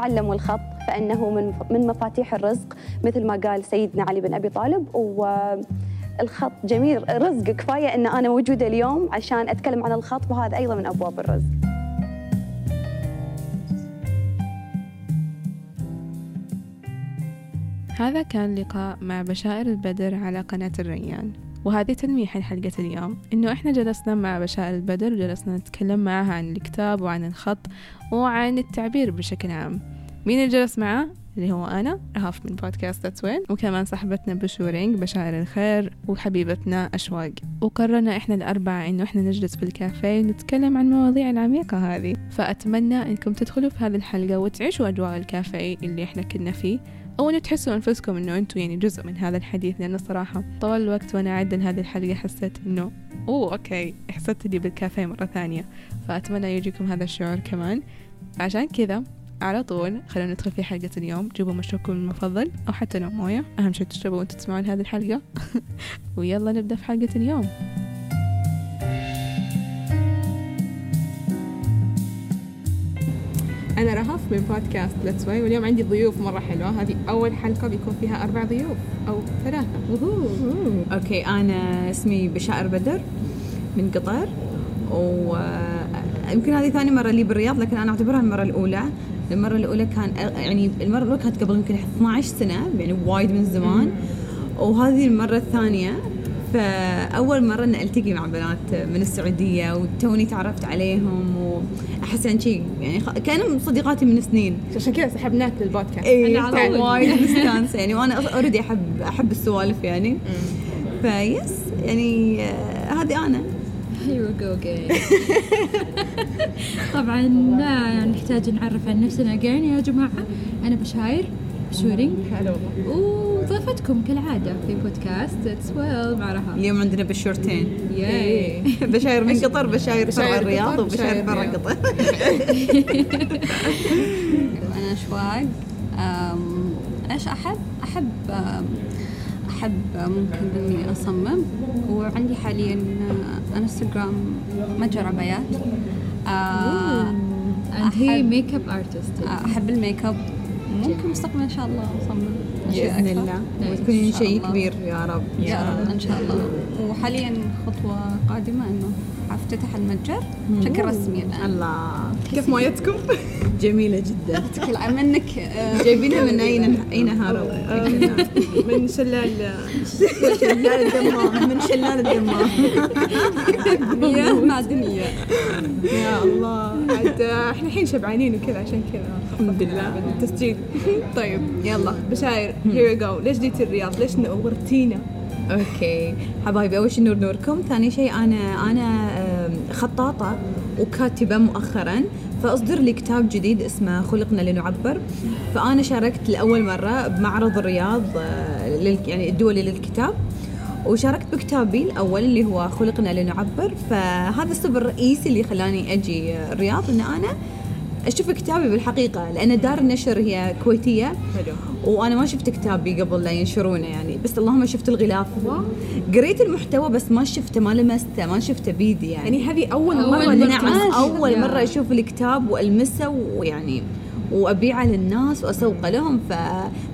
تعلموا الخط فإنه من من مفاتيح الرزق مثل ما قال سيدنا علي بن أبي طالب. والخط جميل رزق كفاية أن أنا موجودة اليوم عشان أتكلم عن الخط وهذا أيضا من أبواب الرزق. هذا كان لقاء مع بشائر البدر على قناة الريان. وهذه تلميح لحلقة اليوم. إنه إحنا جلسنا مع بشائر البدر وجلسنا نتكلم معها عن الكتاب وعن الخط وعن التعبير بشكل عام. مين اللي جلس معاه؟ اللي هو أنا رهف من بودكاست تسوين وكمان صاحبتنا بشورينج بشائر الخير وحبيبتنا أشواق. وقررنا إحنا الأربعة إنه إحنا نجلس في الكافيه ونتكلم عن المواضيع العميقة هذه. فأتمنى إنكم تدخلوا في هذه الحلقة وتعيشوا أجواء الكافيه اللي إحنا كنا فيه. أو إنه تحسوا أنفسكم إنه أنتوا يعني جزء من هذا الحديث لأن الصراحة طول الوقت وأنا أعد هذه الحلقة حسيت إنه أوه okay حسيت إني بالكافيه مرة ثانية. فأتمنى يجيكم هذا الشعور كمان. عشان كذا على طول خلينا ندخل في حلقة اليوم. جيبوا مشروبكم المفضل أو حتى نوع موية. أهم شيء تشربوا وأنتوا تسمعون هذه الحلقة. ويلا نبدأ في حلقة اليوم. أنا رهف من بودكاست ليتس واي واليوم عندي ضيوف مرة حلوة. هذه أول حلقة بيكون فيها أربع ضيوف أو ثلاثة. أوكي أنا اسمي بشائر بدر من قطر ويمكن هذه ثاني مرة لي بالرياض لكن أنا أعتبرها المرة الأولى. المرة الأولى كان يعني المرة الأولى كانت قبل يمكن 12 سنة يعني وايد من زمان. وهذه المرة الثانية فأول مرة ان ألتقي مع بنات من السعودية وتوني تعرفت عليهم وأحس إن شيء يعني خ- كانوا صديقاتي من سنين. عشان كذا سحبناك للبودكاست. اي على. وايد. مستانسه يعني وأنا اوريدي أحب أحب السوالف يعني. فيس يعني آه، هذه أنا. go again. طبعا لا نحتاج نعرف عن نفسنا again يا جماعة. أنا بشاير. بشورينج هلا وضيفتكم كالعادة في بودكاست سويل مع رهام اليوم عندنا بالشورتين ياي. بشاير من قطر بشاير فرع قطر، الرياض بشاير وبشاير برا. قطر أنا أشواق أم، إيش أحب؟ أحب أحب ممكن إني أصمم. وعندي حاليا آه، انستغرام متجر عبايات آه، and هي أحب- makeup artist آه، أحب الميك اب ممكن مستقبلا إن شاء الله أشياء بإذن. الله. وتكونين شاء شيء. كبير يا رب. يا رب إن شاء الله. وحاليا خطوة قادمة إنه أفتتح المتجر. بشكل رسمي الآن. الله. كيف مويتكم؟ جميلة جدا. أتكل عن منك آه، جايبينها من اين أين هارب من شلال. شلال الدمام. من شلال الدمام. مياه معدنية يا الله. عاد إحنا الحين شبعانين وكذا عشان كذا. الحمد لله. بالتسجيل طيب يلا. بشاير. here we go ليش جيتي الرياض؟ ليش نورتينا؟ okay. حبايبي أول شيء نور نوركم. ثاني شيء أنا أنا خطاطة وكاتبة مؤخرا. فأصدر لي كتاب جديد اسمه خلقنا لنعبر. فأنا شاركت لأول مرة بمعرض الرياض آه، يعني الدولي للكتاب. وشاركت بكتابي الأول اللي هو خلقنا لنعبر. فهذا السبب الرئيسي اللي خلاني أجي آه، الرياض. إن أنا أشوف كتابي بالحقيقة لأن دار النشر هي كويتية حلو وأنا ما شفت كتابي قبل لا ينشرونه يعني بس اللهم شفت الغلاف قريت المحتوى بس ما شفته ما لمسته ما شفته بيدي يعني, يعني هذه أول أول مرة مرة نعم. أول. مرة أشوف الكتاب وألمسه ويعني وأبيعه للناس وأسوقه لهم ف...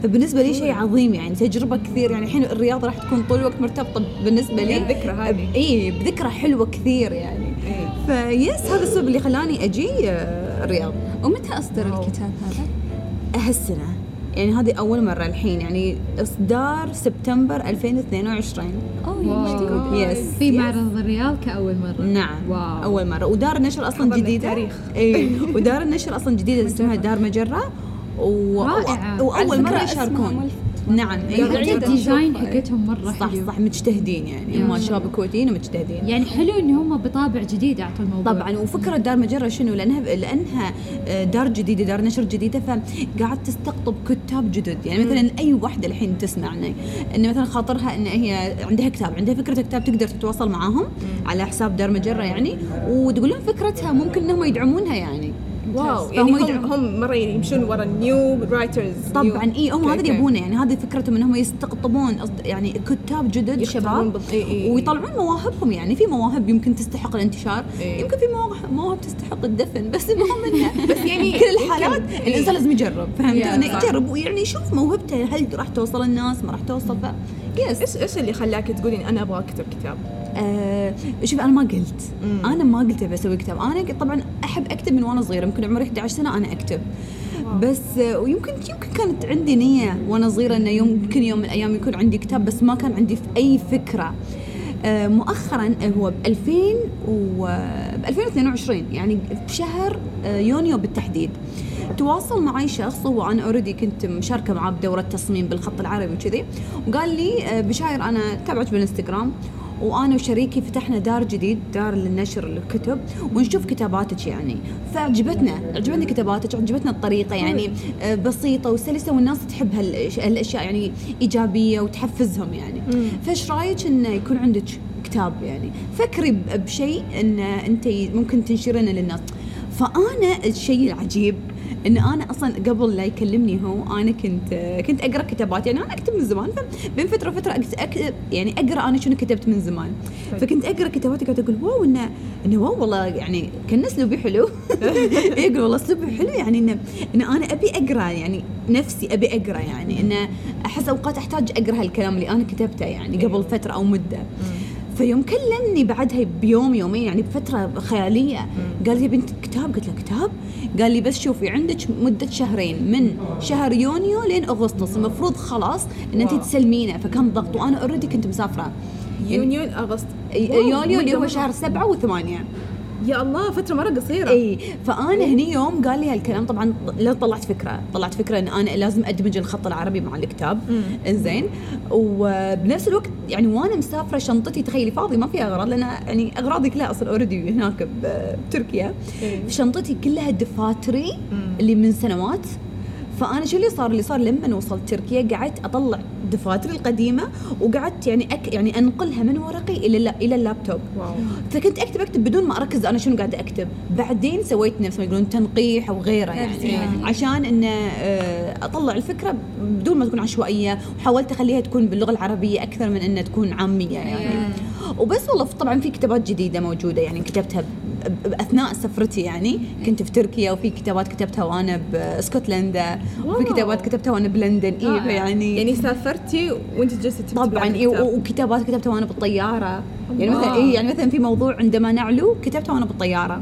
فبالنسبة لي شيء عظيم يعني تجربة كثير يعني الحين الرياض راح تكون طول الوقت مرتبطة بالنسبة لي الذكرى هذه. اي بذكرى حلوة كثير يعني. فيس هذا السبب اللي خلاني أجي آه، الرياض ومتى أصدر الكتاب هذا؟ هالسنة يعني هذه أول مرة الحين يعني إصدار سبتمبر 2022 oh wow. yes في معرض الرياض كأول مرة نعم wow. أول مرة ودار النشر أصلا حضرنا جديدة التاريخ. إي ودار النشر أصلا جديدة اسمها دار مجرة و... رائعة. وأول على مرة فكرة أسمها يشاركون. نعم يعني حتى ال design حقتهم مرة صح حلو صح مجتهدين يعني. هم شباب. كويتيين ومجتهدين. يعني حلو إن هم بطابع جديد أعطوا الموضوع. طبعا وفكرة دار مجرة شنو؟ لأنها لأنها آه، دار جديدة دار نشر جديدة فقاعد تستقطب كتاب جدد. يعني مثلا أي واحدة الحين تسمعني إن مثلا خاطرها إن هي عندها كتاب عندها فكرة كتاب تقدر تتواصل معاهم على حساب دار مجرة يعني وتقول لهم فكرتها ممكن إنهم يدعمونها يعني. wow يعني هم هم مرة يمشون ورا ال new writers طبعا إي هم هذا اللي. يبونه يعني هذه فكرتهم انهم يستقطبون يعني كتاب جدد شباب. ويطلعون مواهبهم يعني في مواهب يمكن تستحق الانتشار إي. يمكن في مواهب, تستحق الدفن بس المهم إنه بس يعني كل الحالات الإنسان لازم يجرب فهمت إنه. يجرب ويعني يشوف موهبته هل راح توصل الناس ما راح توصل ف يس إيش إيش اللي خلاك تقولين أنا أبغى أكتب كتاب؟ آه شوف أنا ما قلت. مم. أنا ما قلت أبي أسوي كتاب. أنا طبعا أحب أكتب من وأنا صغيرة. يمكن عمري 11 سنة أنا أكتب. بس آه، ويمكن يمكن كانت عندي نية وأنا صغيرة إنه يمكن يوم من الأيام يكون عندي كتاب بس ما كان عندي في أي فكرة. آه، مؤخرا هو ب 2000 و ب 2022 يعني بشهر آه، يونيو بالتحديد تواصل معي شخص هو أنا اوريدي كنت مشاركة معاه بدورة تصميم بالخط العربي وكذي وقال لي بشاير أنا تابعك بالإنستغرام وأنا وشريكي فتحنا دار جديد دار للنشر الكتب ونشوف كتاباتك يعني. فعجبتنا عجبتني كتاباتك عجبتنا الطريقة يعني آه، بسيطة وسلسة والناس تحب هالأشياء يعني إيجابية وتحفزهم يعني. فإيش رأيك انه يكون عندك كتاب يعني؟ فكري بشيء إن أنت ممكن تنشرينه للناس. فأنا الشيء العجيب إن أنا أصلا قبل لا يكلمني هو أنا كنت كنت أقرأ كتابات. يعني أنا أكتب من زمان فبين فترة وفترة أكت- أك... يعني أقرأ أنا شنو كتبت من زمان. فكنت أقرأ كتاباتي قاعدة أقول واو إنه إنه واو والله يعني كان أسلوبي حلو. يقول والله أسلوبي حلو يعني إنه انه أنا أبي أقرأ يعني نفسي أبي أقرأ يعني إنه أحس أوقات أحتاج أقرأ هالكلام اللي أنا كتبته يعني قبل فترة أو مدة. فيوم كلمني بعدها بيوم يومين يعني بفترة خيالية. قال لي بنت كتاب؟ قلت له كتاب. قال لي بس شوفي عندك مدة شهرين من شهر يونيو لين أغسطس. المفروض خلاص إن انت. تسلمينه. فكان ضغط؟ وأنا already كنت مسافرة. يونيو اغسطس يونيو اللي هو شهر سبعة وثمانية. يا الله فترة مرة قصيرة. إي فأنا هني يوم قال لي هالكلام. طبعا لا طلعت فكرة طلعت فكرة إن أنا لازم أدمج الخط العربي مع الكتاب. إنزين. وبنفس الوقت يعني وأنا مسافرة شنطتي تخيلي فاضي ما فيها أغراض لأن يعني أغراضي كلها أصلا already هناك بتركيا. شنطتي كلها دفاتري اللي من سنوات فأنا شو اللي صار؟ اللي صار لما وصلت تركيا قعدت أطلع دفاتري القديمة وقعدت يعني أك يعني أنقلها من ورقي إلى إلى ال laptop. wow. فكنت أكتب أكتب بدون ما أركز أنا شنو قاعدة أكتب. بعدين سويت نفس ما يقولون تنقيح أو غيره يعني. عشان إن آه، أطلع الفكرة بدون ما تكون عشوائية وحاولت أخليها تكون باللغة العربية أكثر من إنها تكون عامية يعني. وبس والله طبعا في كتابات جديدة موجودة يعني كتبتها أثناء سفرتي يعني كنت في تركيا وفي كتابات كتبتها وأنا باسكتلندا وفي واو. كتابات كتبتها وأنا بلندن رائع. يعني يعني سافرتي وأنت جالسه طبعا إيه. و- وكتابات كتبتها وأنا بالطيارة يعني. مثلا إيه يعني مثلا في موضوع عندما نعلو كتبته وأنا بالطيارة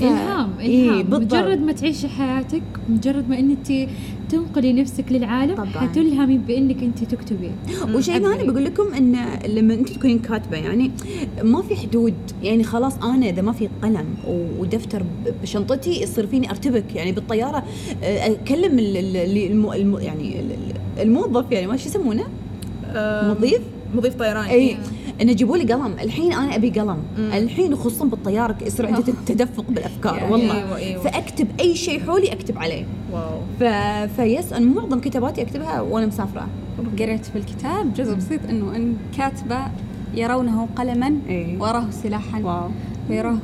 ف- إلهام إيه، إلهام بالضبط. مجرد ما تعيشي حياتك مجرد ما إنك تنقلي نفسك للعالم طبعاً. حتلهمي بإنك أنت تكتبي وشيء ثاني بقول لكم إن لما انت تكونين كاتبة يعني ما في حدود يعني خلاص أنا إذا ما في قلم ودفتر بشنطتي يصير فيني أرتبك يعني بالطيارة أكلم ال- ال- يعني ال- ال- الموظف يعني ما شو يسمونه؟ مضيف؟ مضيف طيران إي. إنه جيبوا لي قلم. الحين أنا أبي قلم. مم. الحين خصوصا بالطيارة يصير عندي تدفق بالأفكار يعني والله. أيوة، أيوة. فأكتب أي شيء حولي أكتب عليه. wow. ف... ف yes أنا معظم كتاباتي أكتبها وأنا مسافرة. قريت في الكتاب جزء بسيط إنه إن كاتبة يرونه قلما إيه. وراه سلاحا. wow. ويراه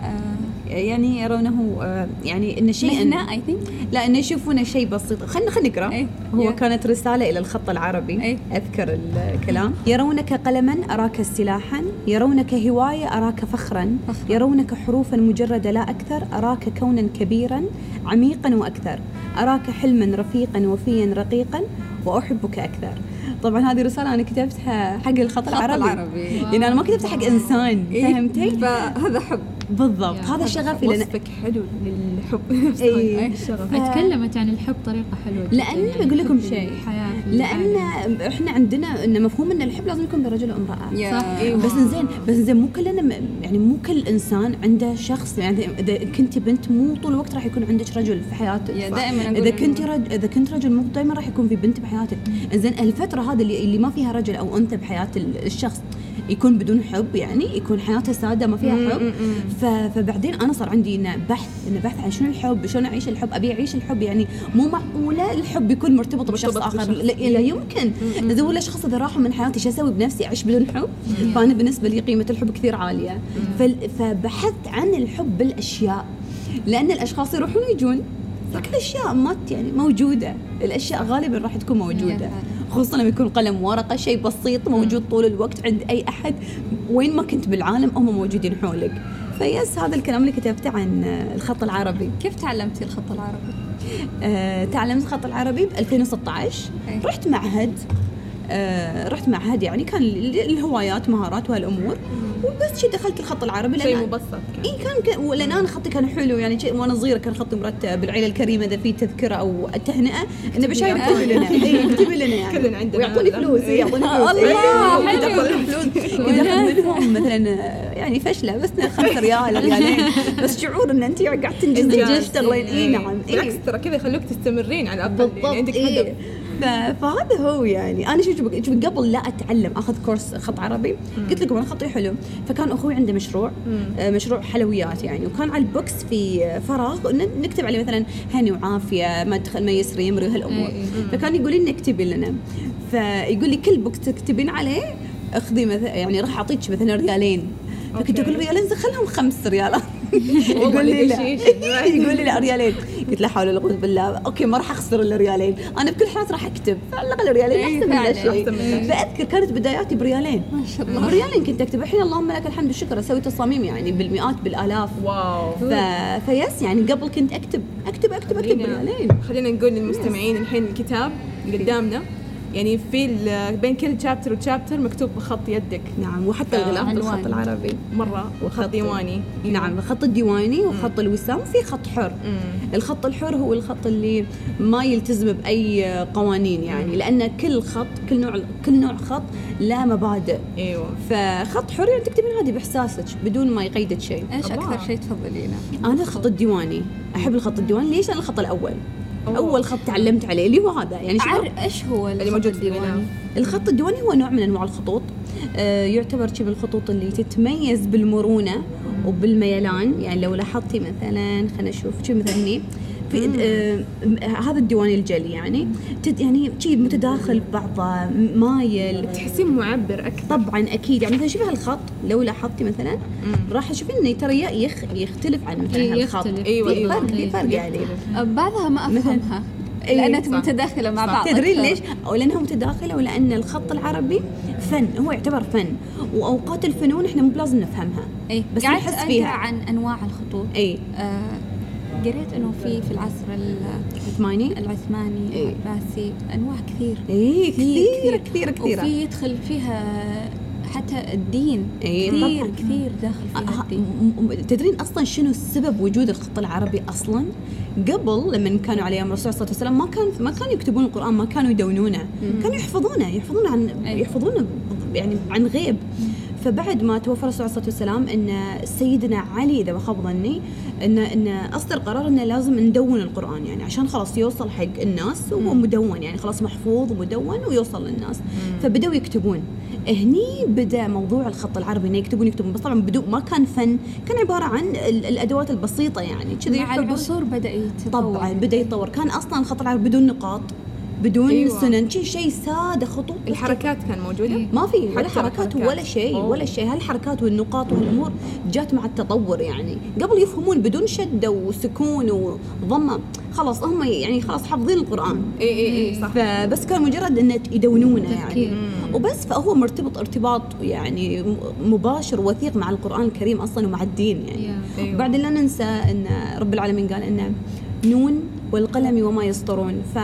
آه، يعني يرونه آه، يعني ان شيء مهنه اي ثينك لا إنه يشوفونه شيء بسيط. خلينا خلينا نقرأ. إيه. هو Yeah. كانت رسالة إلى الخط العربي. إيه. أذكر الكلام. يرونك قلما أراك سلاحا. يرونك هواية أراك فخرا. فخراً. يرونك حروفا مجردة لا أكثر. أراك كونا كبيرا عميقا وأكثر. أراك حلما رفيقا وفيا رقيقا. وأحبك أكثر طبعا هذه رسالة أنا كتبتها حق الخط الخط العربي العربي. يعني أنا ما كتبتها حق إنسان فهمتي فهذا حب بالضبط يا. هذا شغفي لأن وصفك حلو للحب إيه. الشغف تكلمت عن الحب بطريقه حلوة لأن يعني بقول لكم حب شيء. لأن. إحنا عندنا إن مفهوم إن الحب لازم يكون بين رجل وامراه صح. أيوة. بس زين بس زين مو كلنا يعني مو كل إنسان عنده شخص يعني إذا كنت بنت مو طول الوقت راح يكون عندك رجل في حياتك دائماً إذا كنت رج... إذا كنت رجل مو دائما راح يكون في بنت بحياتك زين الفترة هذه اللي, اللي ما فيها رجل أو أنثى بحياة ال- الشخص يكون بدون حب يعني يكون حياته سادة ما فيها حب. فبعدين أنا صار عندي إنه بحث إنه بحث عن شنو الحب شلون أعيش الحب أبي أعيش الحب يعني مو معقولة الحب يكون مرتبط بشخص آخر. بشخص. لا, لا يمكن. إذا ولا شخص إذا راحوا من حياتي شو أسوي بنفسي؟ أعيش بدون حب؟ فأنا بالنسبة لي قيمة الحب كثير عالية. فبحثت عن الحب بالأشياء لأن الأشخاص يروحون ويجون لكن الأشياء ما ت- يعني موجودة. الأشياء غالبا راح تكون موجودة. خصوصا لما يكون قلم ورقة شيء بسيط موجود طول الوقت عند أي أحد. وين ما كنت بالعالم هم موجودين حولك. فيس هذا الكلام اللي كتبته عن الخط العربي. كيف تعلمتي الخط العربي؟ آه، تعلمت الخط العربي ب 2016 أي. رحت معهد. آه، رحت معهد يعني كان ال- الهوايات مهارات وهالأمور. وبس شي دخلت الخط العربي شيء مبسط. إي كان ك... لأن أنا خطي كان حلو يعني شيء وأنا صغيرة كان خطي مرتب بالعيله الكريمة إذا في تذكرة أو تهنئه انه بشاير اكتبي لنا. إي اكتبي لنا يعني. كلنا عندنا. ويعطوني. فلوس يعطوني فلوس. الله، كنت. اخذ فلوس. كنت اخذ منهم مثلا يعني فشلة بس 5 ريال ريالين. بس شعور إن أنت قاعد تنجزين. تشتغلين إي نعم. بالعكس ترى كذا يخلوك تستمرين على الأقل. بالضبط يعني عندك إيه. هدف. فهذا هو يعني. أنا شوف- شوف قبل لا أتعلم أخذ course خط عربي. قلت لكم أنا خطي حلو. فكان أخوي عنده مشروع آه، مشروع حلويات يعني. وكان على ال box في فراغ نكتب عليه مثلا هني وعافية ما تدخل ما يسري يمري هالأمور. فكان يقول لي اكتبي لنا. فيقول لي كل box تكتبين عليه اخذي مثلا يعني راح أعطيك مثلا ريالين. فكنت. أقول ريالين؟ خلهم خمس ريالات. يقول لي لا. يقول لي لا ريالين. قلت لا حول ولا قوة بالله. okay ما راح أخسر الا ريالين أنا بكل الحالات راح أكتب. على الأقل ريالين إيه، أحسن من شيء. فأذكر كانت بداياتي بريالين. ما شاء الله. بريالين كنت أكتب. الحين اللهم لك الحمد والشكر أسوي تصاميم يعني بالمئات بالآلاف. wow. ف... فيس يعني قبل كنت أكتب. أكتب أكتب أكتب بريالين. خلينا نقول للمستمعين الحين الكتاب قدامنا. يعني في بين كل شابتر وشابتر مكتوب بخط يدك. نعم وحتى آه، الغلاف. بالخط العربي. مرة وخط ديواني. نعم. الخط الديواني وخط الوسام في خط حر. مم. الخط الحر هو الخط اللي ما يلتزم بأي قوانين يعني لأن كل خط كل نوع كل نوع خط له مبادئ. أيوه. فخط حر يعني تكتبين عادي بإحساسك بدون ما يقيدك شيء. إيش. أكثر شيء تفضلينه؟ أنا الخط الديواني. أحب الخط الديواني. ليش؟ لأن الخط الأول. أوه. أول خط تعلمت عليه اللي هو هذا. يعني عر إيش هو اللي الخط موجود في الديواني؟ الخط الديواني هو نوع من أنواع الخطوط. آه، يعتبر شبه الخطوط اللي تتميز بالمرونة وبالميلان. يعني لو لاحظتي مثلا خلينا نشوف شو مثلا هني. في آه هذا الديواني الجلي يعني. تد يعني شيء متداخل ببعضه مايل. تحسين معبر أكثر. طبعا أكيد. يعني مثلا شوفي هالخط لو لاحظتي مثلا راح تشوفين إنه ترى يخ يختلف عن مثلا إيه، هالخط. يختلف. أيوه في أيوه فرق في فرق يعني. أه، بعضها ما أفهمها إيه، لأنها صح. متداخلة مع. بعض تدرين. ليش؟ أو لأنها متداخلة ولأن الخط العربي فن هو يعتبر فن. وأوقات الفنون إحنا مو بلازم نفهمها. اي بس نحس فيها. عن أنواع الخطوط. اي آه قريت إنه في في العصر ال- عثماني العثماني إيه. العباسي أنواع كثير. اي كثير كثير كثير وفي يدخل فيها حتى الدين. إيه، كثير طبعاً. كثير داخل فيها الدين. تدرين أصلا شنو السبب وجود الخط العربي أصلا؟ قبل لما كانوا على أيام الرسول صلى الله عليه وسلم ما كان ما كانوا يكتبون القرآن ما كانوا يدونونه. كانوا يحفظونه يحفظونه عن أي. يحفظونه يعني عن غيب. فبعد ما توفى الرسول صلى الله عليه وسلم إن سيدنا علي إذا ما خاب ظني ان إن أصدر قرار إنه لازم ندون القرآن. يعني عشان خلاص يوصل حق الناس وهو مدون. يعني خلاص محفوظ ومدون ويوصل للناس. فبدأوا يكتبون. هني بدأ موضوع الخط العربي إنه يكتبون يكتبون. بس طبعا بدو ما كان فن. كان عبارة عن ال- الأدوات البسيطة يعني. كذا مع. العصور بدأ يتطور. طبعا بدأ يتطور. كان أصلا الخط العربي بدون نقاط. بدون أيوة. سنن شيء شيء سادة خطوط الحركات كان موجودة ما في ولا حركات. ولا شيء. ولا شيء هالحركات والنقاط والأمور جات مع التطور يعني قبل يفهمون بدون شده وسكون وضمة خلاص هم يعني خلاص حافظين القرآن اي اي اي صح فبس كان مجرد إنه يدونونه يعني. وبس فهو مرتبط ارتباط يعني مباشر وثيق مع القرآن الكريم أصلا ومع الدين يعني. أيوة. وبعدين لا ننسى إن رب العالمين قال انه نون والقلم وما يسطرون ف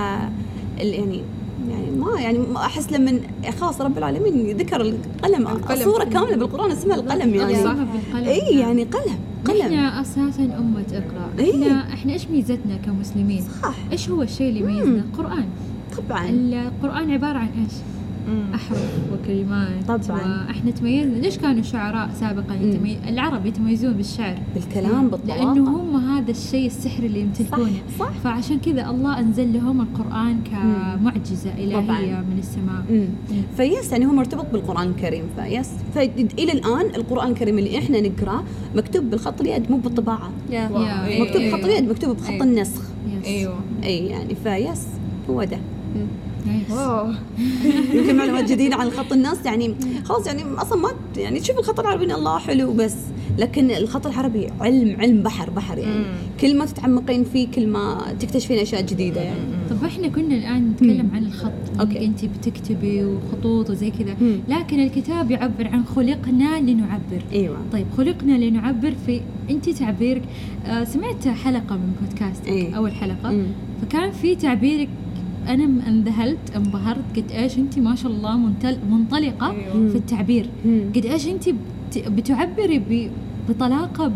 يعني يعني ما يعني ما أحس لما خلاص رب العالمين ذكر القلم القلم. صوره كاملة بالقرآن اسمها القلم يعني صح. بالقلم. إي يعني قلم قلم إحنا أساسا أمة إقرأ إيه. إحنا إحنا إيش ميزتنا كمسلمين صح إيش هو الشيء اللي يميزنا القران طبعا القرآن عبارة عن إيش. احرف وكلمات. طبعاً. وإحنا تميزنا ليش كانوا الشعراء سابقا يتمي... العرب يتميزون بالشعر. بالكلام بالطلاقه لأنه هم هذا الشيء السحري اللي يمتلكونه. صح. فعشان كذا الله أنزل لهم القرآن كمعجزة إلهية طبعاً. من السماء. مم. فيس يعني هو مرتبط بالقرآن الكريم فيس. فإلى الآن القرآن الكريم اللي إحنا نقرأه مكتوب بالخط اليد مو بالطباعة. مكتوب. بخط اليد مكتوب بخط إيه. النسخ. أيوه. أي يعني فيس هو ده. واو. يمكن معلومات جديدة عن الخط الناس يعني خلاص يعني أصلا ما يعني تشوف الخط العربي الله حلو بس لكن الخط العربي علم علم بحر بحر يعني. مم. كل ما تتعمقين فيه كل ما تكتشفين أشياء جديدة يعني. طب إحنا كنا الآن نتكلم عن الخط. إنك أنت بتكتبي وخطوط وزي كذا. لكن الكتاب يعبر عن خلقنا لنعبر. أيوه. طيب خلقنا لنعبر في أنت تعبيرك آه سمعت حلقة من بودكاست إيه. أول حلقة. مم. فكان في تعبيرك أنا انذهلت انبهرت. قد إيش انت؟ ما شاء الله منتل منطلقة أيوة. في التعبير. قد إيش انت بت- بتعبري ب- بطلاقة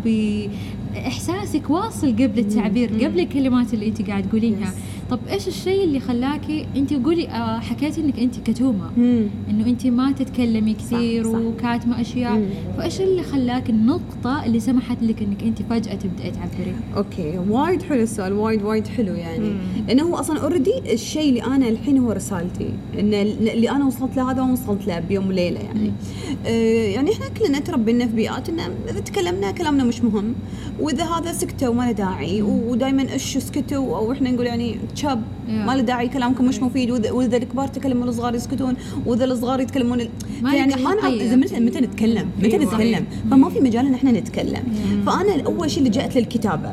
بإحساسك واصل قبل التعبير قبل الكلمات اللي انت قاعد تقولينها طب إيش الشيء اللي خلاكي انت قولي آه حكيتي إنك انت كتومة. مم. إنه انت ما تتكلمي كثير صح. وكاتمه أشياء. مم. فإيش اللي خلاك النقطة اللي سمحت لك إنك انت فجأة تبدأي تعبري؟ okay وايد حلو السؤال وايد وايد حلو يعني. لأنه هو أصلا already الشيء اللي أنا الحين هو رسالتي. إن اللي أنا وصلت له هذا ما وصلت له بيوم وليلة يعني. آه يعني إحنا كلنا تربينا في بيئات إن إذا تكلمنا كلامنا مش مهم. وإذا هذا سكتوا ما له داعي ودائما إيش سكتوا أو إحنا نقول يعني جب ما له داعي كلامكم مش مفيد. واذا الكبار تكلمون الصغار يسكتون. وإذا الصغار يتكلمون ال- يعني ما نعرف متى متى نتكلم؟ متى أيوة. نتكلم؟ فما في مجال إن إحنا نتكلم. فأنا اول شيء لجأت للكتابة.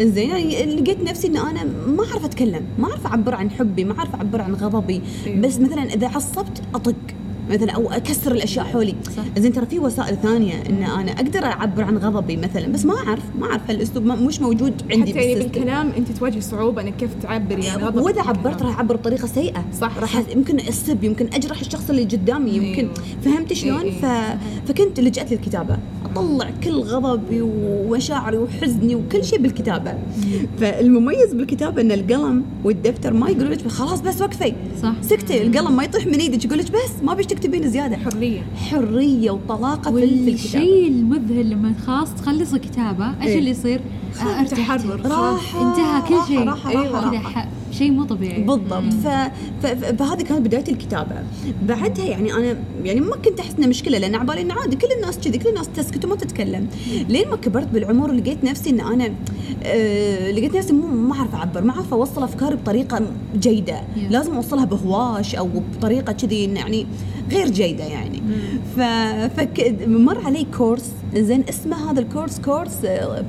زين يعني لقيت نفسي إن أنا ما أعرف أتكلم. ما أعرف أعبر عن حبي ما أعرف أعبر عن غضبي. بس مثلا إذا عصبت أطق. مثلا أو أكسر الأشياء حولي. زين ترى في وسائل ثانية إن أنا أقدر أعبر عن غضبي مثلا بس ما أعرف ما أعرف هالاسلوب مش موجود عندي حتى يعني. بالكلام أنت تواجهي صعوبة إنك كيف تعبري يعني غضبك وإذا. عبرت راح اعبر بطريقه سيئة صح، راح يمكن أسب يمكن أجرح الشخص اللي قدامي يمكن أيوة. فهمت شلون إيه، ف... فكنت لجأت للكتابة أطلع كل غضبي ومشاعري وحزني وكل شيء بالكتابة. فالمميز بالكتابة إن القلم والدفتر ما يقولوا لك خلاص بس وقفي. صح. سكتي القلم ما يطيح من إيدك يقول لك بس ما بيش تكتبين زيادة. حرية. حرية وطلاقة في الكتابة. والشيء المذهل لما خلاص تخلص الكتابة إيش إيه. اللي يصير؟ تحرر. راحة انتهى كل شيء. راحة شيء مو طبيعي. بالضبط. فهذه كانت بداية الكتابة. بعدها يعني أنا يعني ما كنت أحس إنه مشكلة لأن على بالي انه عادي كل الناس كذي كل الناس تسكت وما تتكلم. لين ما كبرت بالعمر ولقيت نفسي إن أنا آه لقيت نفسي مو ما أعرف أعبر ما أعرف أوصل أفكاري بطريقة جيدة. Yeah. لازم أوصلها بهواش أو بطريقة كذي يعني غير جيدة يعني. ف... فك... مر علي كورس زين اسمه هذا الكورس كورس آه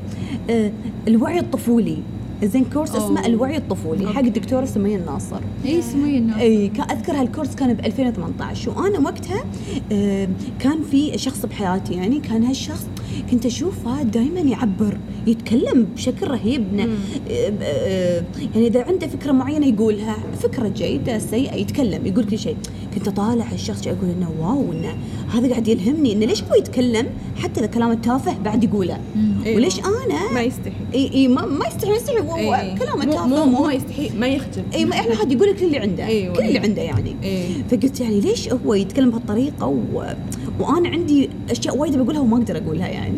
آه الوعي الطفولي. زين كورس اسمه أوه. الوعي الطفولي حق الدكتوره سمية الناصر. اي سمية الناس اي أذكر هالكورس كان ب 2018 وأنا وقتها آه، كان في شخص بحياتي يعني كان هالشخص كنت أشوفه دائما يعبر يتكلم بشكل رهيب آه، آه، يعني إذا عنده فكرة معينة يقولها فكرة جيدة سيئة يتكلم يقول كل شيء. كنت أطالع الشخص أقول إنه واو إنه هذا قاعد يلهمني إنه ليش هو يتكلم حتى إذا كلامه تافه بعد يقوله. وليش أنا ما يستحي. اي ما, ما يستحي ما يستحي إيه. كلامه مو مو ما يستحي ما يخجل اي ما إحنا حد يقول لك كل اللي عنده أيوة. كل اللي عنده يعني إيه. فقلت يعني ليش هو يتكلم بهالطريقة و... وأنا عندي أشياء وايد بقولها وما أقدر أقولها يعني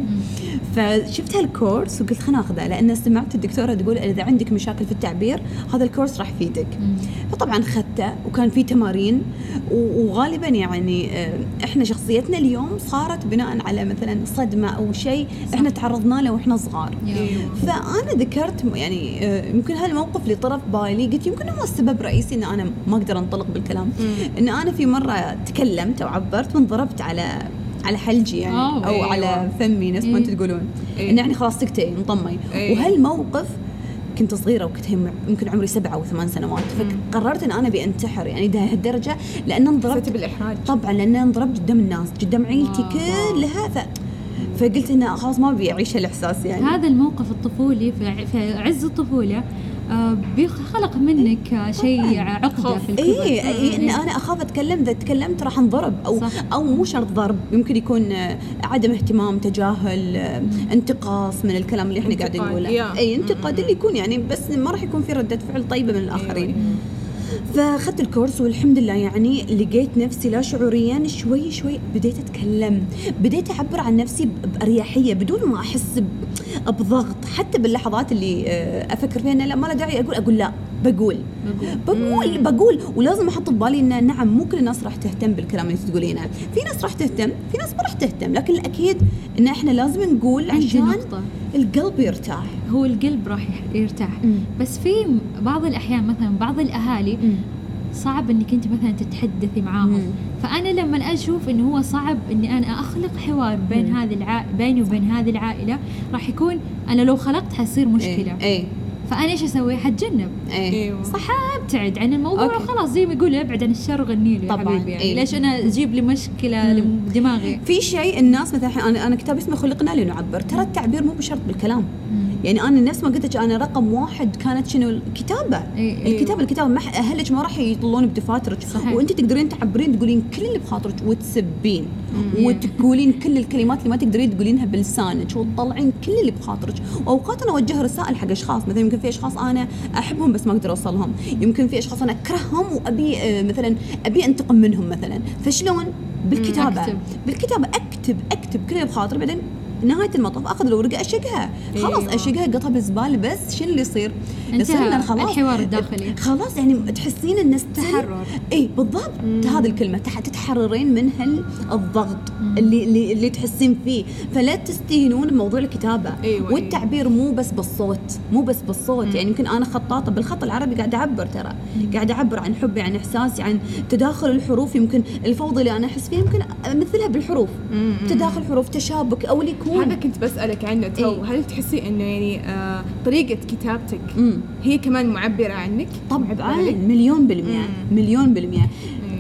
فشفت هالكورس وقلت خلنا اخذه لأن سمعت الدكتورة تقول إذا عندك مشاكل في التعبير هذا الكورس راح يفيدك. فطبعا أخذته وكان في تمارين وغالبا يعني آه، إحنا شخصيتنا اليوم صارت بناء على مثلا صدمة أو شيء إحنا تعرضنا له وإحنا صغار. فأنا ذكرت يعني آه، يمكن هالموقف اللي طرف بالي قلت يمكن هو السبب الرئيسي إن أنا ما أقدر أنطلق بالكلام. إن أنا في مرة تكلمت أو عبرت وانضربت على على حلجي يعني أوه. أو أيوة. على فمي نفس ما. أنتم تقولون إيه. انه يعني خلاص سكتي انطمي إيه. وهالموقف كنت صغيرة وكنت يمكن عمري سبعة أو ثمان سنوات فقررت إن أنا بأنتحر يعني ده هالدرجة لأن انضربت بالإحراج طبعا لأن انضربت قدام الناس قدام عيلتي واو. كلها ف... فقلت إنه خلاص ما أبي أعيش هالإحساس يعني هذا الموقف الطفولي في عز الطفولة آه، بيخلق منك شيء عقدة في الكبر. اي إيه إن أنا أخاف أتكلم إذا تكلمت راح انضرب. أو صح. أو مو شرط ضرب يمكن يكون عدم اهتمام تجاهل انتقاص من الكلام اللي إحنا قاعدين نقوله. اي انتقاد اللي يكون يعني بس ما راح يكون في ردة فعل طيبة من الآخرين. فأخذت الكورس والحمد لله يعني لقيت نفسي لا شعوريا شوي شوي بديت أتكلم. بديت أعبر عن نفسي بأريحية بدون ما أحس ب- بضغط حتى باللحظات اللي آه، أفكر فيها انه لا ما له داعي أقول أقول لا بقول. بقول. بقول ولازم أحط ببالي إنه نعم مو كل الناس راح تهتم بالكلام اللي تقولينه. في ناس راح تهتم في ناس ما راح تهتم لكن الأكيد إن إحنا لازم نقول عشان نقطة. القلب يرتاح. هو القلب راح يرتاح. مم. بس في بعض الأحيان مثلا بعض الأهالي صعب إنك أنت مثلا تتحدثي معاهم. مم. فأنا لما أشوف انه هو صعب إني أنا أخلق حوار بين مم. هذه الع... بيني وبين هذه العائلة راح يكون أنا لو خلقت حيصير مشكلة. اي فأنا إيش أسوي؟ حتجنب. اي أيوه. صح ابتعد عن الموضوع. وخلاص زي ما يقولوا أبعد عن الشر وغني له طبعاً، حبيبي. يعني إيه. ليش أنا أجيب لي مشكلة مم. لدماغي في شيء الناس مثلا أنا أنا كتاب اسمه خلقنا لنعبر. ترى التعبير مو بشرط بالكلام. يعني أنا نفس ما قلت لك أنا رقم واحد كانت شنو؟ الكتابة. إيه. الكتابة الكتابة. ما أهلك ما راح يطلون بدفاترك. صحيح. وأنت تقدرين تعبرين تقولين كل اللي بخاطرك وتسبين. وتقولين كل الكلمات اللي ما تقدرين تقولينها بلسانك. وتطلعين كل اللي بخاطرك. واوقات أنا أوجه رسائل حق أشخاص. مثلا يمكن في أشخاص أنا أحبهم بس ما أقدر أوصلهم. يمكن في أشخاص أنا أكرههم وأبي آه، مثلا أبي أنتقم منهم مثلا. فشلون؟ بالكتابة. أكتب. بالكتابة. أكتب أكتب كل اللي بخاطري بعدين نهاية المطاف أخذ الورقة أشقها. خلاص أيوة. أشقها قطها بالزبالة بس شنو اللي يصير؟ يصير خلاص الحوار الداخلي. خلاص يعني تحسين ان ستيل- تحرر. اي بالضبط. هذه الكلمة تح- تتحررين من هالضغط اللي, اللي اللي تحسين فيه. فلا تستهينون بموضوع الكتابة. أيوة، والتعبير مو بس بالصوت مو بس بالصوت. يعني يمكن أنا خطاطة بالخط العربي قاعدة أعبر ترى. قاعدة أعبر عن حبي عن إحساسي عن تداخل الحروف. يمكن الفوضى اللي أنا أحس فيها يمكن أمثلها بالحروف. تداخل حروف تشابك أو اللي يكون هذا كنت بسألك عنه تو إيه. هل تحسي إنه يعني آه طريقة كتابتك مم. هي كمان معبرة عنك؟ طبعا؟ مليون بالمية مليون بالمية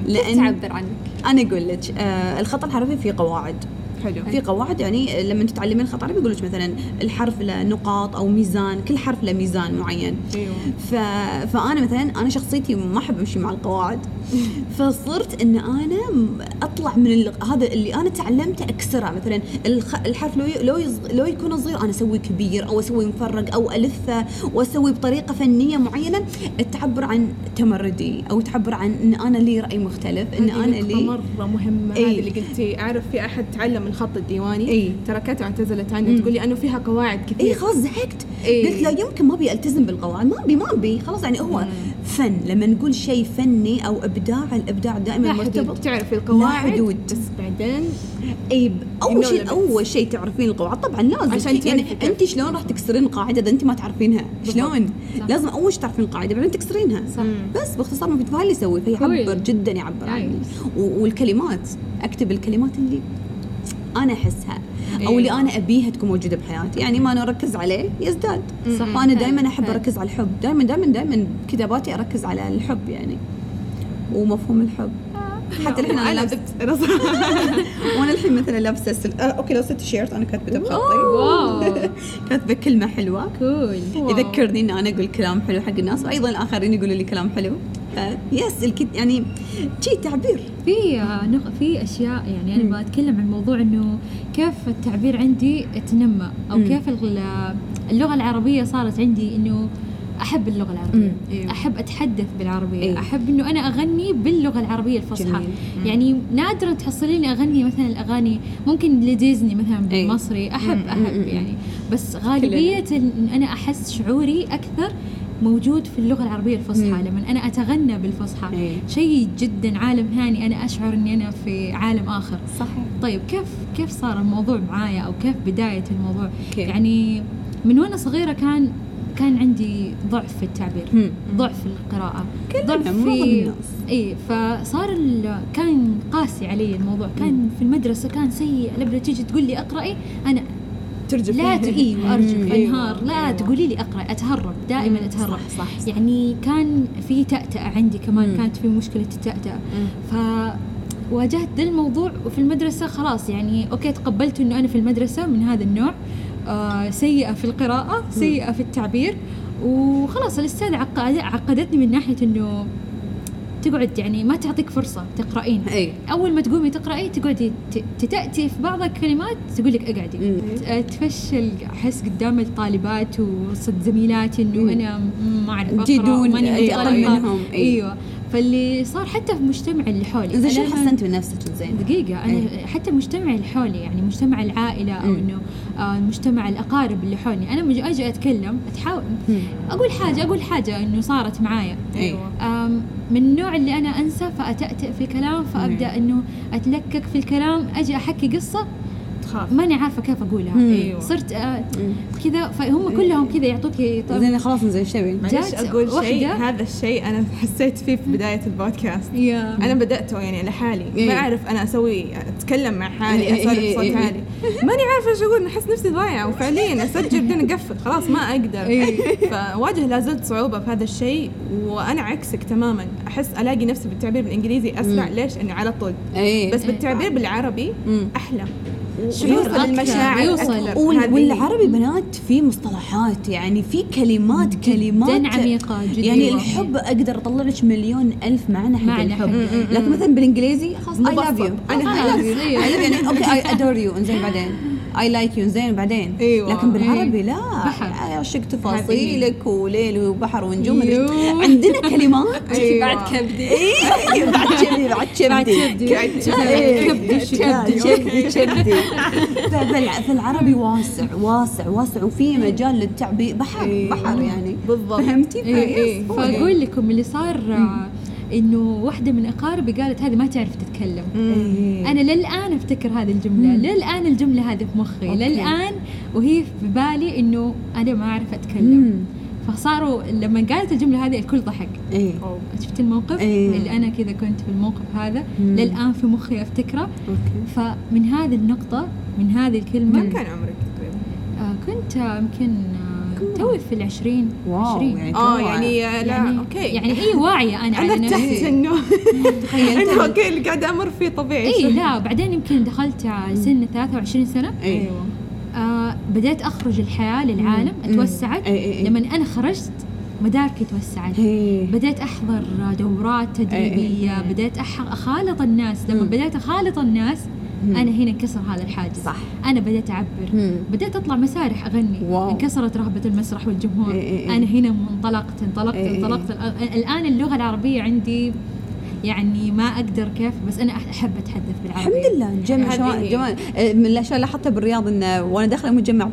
لأن تعبر عنك أنا أقول لك آه الخط الحرفي فيه قواعد حلو. في قواعد يعني لما تتعلمين الخط العربي يقول لك مثلا الحرف له نقاط أو ميزان كل حرف له ميزان معين. أيوه. ف... فأنا مثلا أنا شخصيتي ما أحب أمشي مع القواعد. فصرت إن أنا أطلع من ال... هذا اللي أنا تعلمته أكسره. مثلا الخ... الحرف لو ي... لو, يز... لو يكون صغير أنا اسويه كبير أو اسويه مفرق أو ألفه واسويه بطريقة فنية معينة. تعبر عن تمردي أو تعبر عن إن أنا لي رأي مختلف إن أنا لي مرة مهمة إيه. هذه اللي قلتي. أعرف في أحد تعلم الخط الديواني. إيه. تركته واعتزلت عنه مم. تقول لي أنه فيها قواعد كثير. إي خلاص زهقت. إيه. قلت لا يمكن ما أبي ألتزم بالقواعد. ما أبي ما أبي. خلاص يعني هو فن. لما نقول شيء فني أو إبداع الإبداع دائما لا مرتبط تعرفي القواعد حدود. بس بعدين إي أول شيء. أول شيء تعرفين القواعد. طبعا لازم. عشان يعني. انت شلون راح تكسرين القاعدة إذا انت ما تعرفين شلون؟ لازم أول شيء تعرفين القاعدة بعدين تكسرينها. صح. بس باختصار ما في اللي يسوي فيعبر. جدا يعبر عني والكلمات. أكتب الكلمات اللي أنا أحسها أو. اللي أنا أبيها تكون موجودة بحياتي يعني ما أنا أركز عليه يزداد صح. فانا حلو، دائما أحب حلو. أركز على الحب دائما دائما دائما كتاباتي أركز على الحب يعني ومفهوم الحب حتى الحين أنا لابسة. وأنا الحين مثلا لابسة سل... آه okay لو ست شيرت أنا كاتبته بخطي wow. كاتبة كلمة حلوة. cool. يذكرني إن أنا أقول كلام حلو حق الناس وأيضا الاخرين يقولوا لي كلام حلو. yes الكت... يعني شي تعبير. في آه، نق... في أشياء يعني أنا بتكلم عن موضوع إنه كيف التعبير عندي تنمى أو. كيف ال- اللغة العربية صارت عندي إنه أحب اللغة العربية مم. أيوة. أحب أتحدث بالعربية أيوة. أحب إنه أنا أغني باللغة العربية الفصحى. يعني نادرا تحصليني أغني مثلا الأغاني ممكن لديزني مثلا أي. بالمصري أحب مم. أحب مم. يعني بس غالبية إن أنا أحس شعوري أكثر موجود في اللغة العربية الفصحى. لما أنا أتغنى بالفصحى أي. شيء جدا عالم ثاني أنا أشعر إني أنا في عالم آخر صحيح طيب كيف كيف صار الموضوع معايا أو كيف بداية الموضوع كيف؟ يعني من وأنا صغيرة كان كان عندي ضعف في التعبير مم. ضعف في القراءة كلنا، ضعف في الناس. إي فصار ال... كان قاسي علي الموضوع كان في المدرسة كان سيء لما تيجي تقول لي اقرأي أنا ترجف لا ت- اي وأرجف مم. انهار لا أيوة. تقولي لي اقرأ أتهرب دائما اتهرب صح صح, صح. يعني كان في تأتأة عندي كمان مم. كانت في مشكلة التأتأة فواجهت ذا الموضوع وفي المدرسة خلاص يعني okay تقبلت إنه أنا في المدرسة من هذا النوع آه سيئة في القراءة سيئة في التعبير. وخلاص الاستاذ عقد عقدتني من ناحية إنه تقعد يعني ما تعطيك فرصة تقرأين. إي. أول ما تقومي تقرأي تقعدي تتأتي في بعض الكلمات تقول لك أقعدي. تفشل أحس قدام الطالبات وصد زميلاتي إنه. أنا ما أعرف أقرأ أي. منهم أي. أيوه. فاللي صار حتى في مجتمع اللي حولي زين شو حسنت من نفسك زين؟ دقيقة أنا إيه. حتى مجتمع اللي حولي يعني مجتمع العائلة أو مم. إنه آه مجتمع الأقارب اللي حولي أنا لما أجي أتكلم أتحاول مم. أقول حاجة أقول حاجة إنه صارت معايا أيوه من النوع اللي أنا أنسى فأتأتأ في الكلام فأبدأ إنه أتلكك في الكلام أجي أحكي قصة اخاف ماني عارفة كيف أقولها. أيوة. صرت آه كذا فهم كلهم كذا يعطوك طب زين خلاص زين شبي معلش أقول شيء هذا الشيء أنا حسيت فيه في بداية البودكاست. يا. أنا بدأته يعني لحالي إيه. ما أعرف أنا أسوي أتكلم مع حالي إيه، إيه، أسولف إيه، بصوت إيه. عالي ماني عارفة إيش أقول أحس نفسي ضايعة. وفعليا أسجل بعدين اقفل خلاص ما أقدر. فواجه لازلت صعوبة في هذا الشيء. وأنا عكسك تماما. أحس ألاقي نفسي بالتعبير بالإنجليزي أسرع ليش؟ إني على طول. بس بالتعبير بالعربي. أحلى. شعور المشاعر يوصل. أكثر. والعربي بنات في مصطلحات يعني في كلمات كلمات جدا عميقة جدا يعني الحب أقدر اطلع لك مليون ألف معنى حق معنى الحب. لكن مثلا بالإنجليزي خلاص I love you I love you يعني okay I adore you إنزين بعدين. I like you زين بعدين. أيوة. لكن بالعربي لا. بحر. عشق تفاصيلك وليل وبحر ونجوم. يو. عندنا كلمات. أيوة. بعد كبدي. إيه، بعد كبدي بعد كبدي. بعد كبدي. إيه، كبدي لا، كبدي كبدي فالعربي واسع واسع واسع. وفي مجال للتعبير. بحر إيه. بحر يعني. بالضبط. فهمتي؟ إيه، إيه. فأقول لكم اللي صار إنه واحدة من أقاربي قالت هذه ما تعرف تتكلم إيه. أنا للآن أفتكر هذه الجملة للآن الجملة هذه في مخي okay. للآن وهي في بالي إنه أنا ما أعرف أتكلم مم. فصاروا لما قالت الجملة هذه الكل ضحك إيه. شفت الموقف إيه. اللي أنا كذا كنت في الموقف هذا مم. للآن في مخي أفتكره okay فمن هذه النقطة من هذه الكلمة كم كان عمرك تقريبا؟ آه كنت يمكن آه توي في العشرين. wow عشرين. يعني آه يعني آه، لا يعني okay. يعني اي واعية. أنا أنا على ارتحت نفسي انه تخيل إنه okay اللي قاعدة أمر فيه طبيعي. اي لا بعدين يمكن دخلت على سن 23 سنة. إيه. أيوه. آه بديت أخرج الحياة للعالم. اتوسعت. إيه، إيه، إيه. لما أنا خرجت مداركي توسعت. إيه. بديت أحضر دورات تدريبية. إيه. بديت أح- أخالط الناس. لما. بديت أخالط الناس مم. أنا هنا انكسر هذا الحاجز صح. أنا بديت أعبر مم. بديت أطلع مسارح أغني واو. انكسرت رهبة المسرح والجمهور إيه إيه إيه. أنا هنا انطلقت انطلقت إيه إيه. انطلقت الآن- الآن اللغة العربية عندي يعني ما أقدر كيف بس أنا أحب أتحدث بالعربية الحمد لله جمع هذه شمال هي. جمال آه، من الاشياء اللي لاحظتها بالرياض انه وأنا داخلة مجمع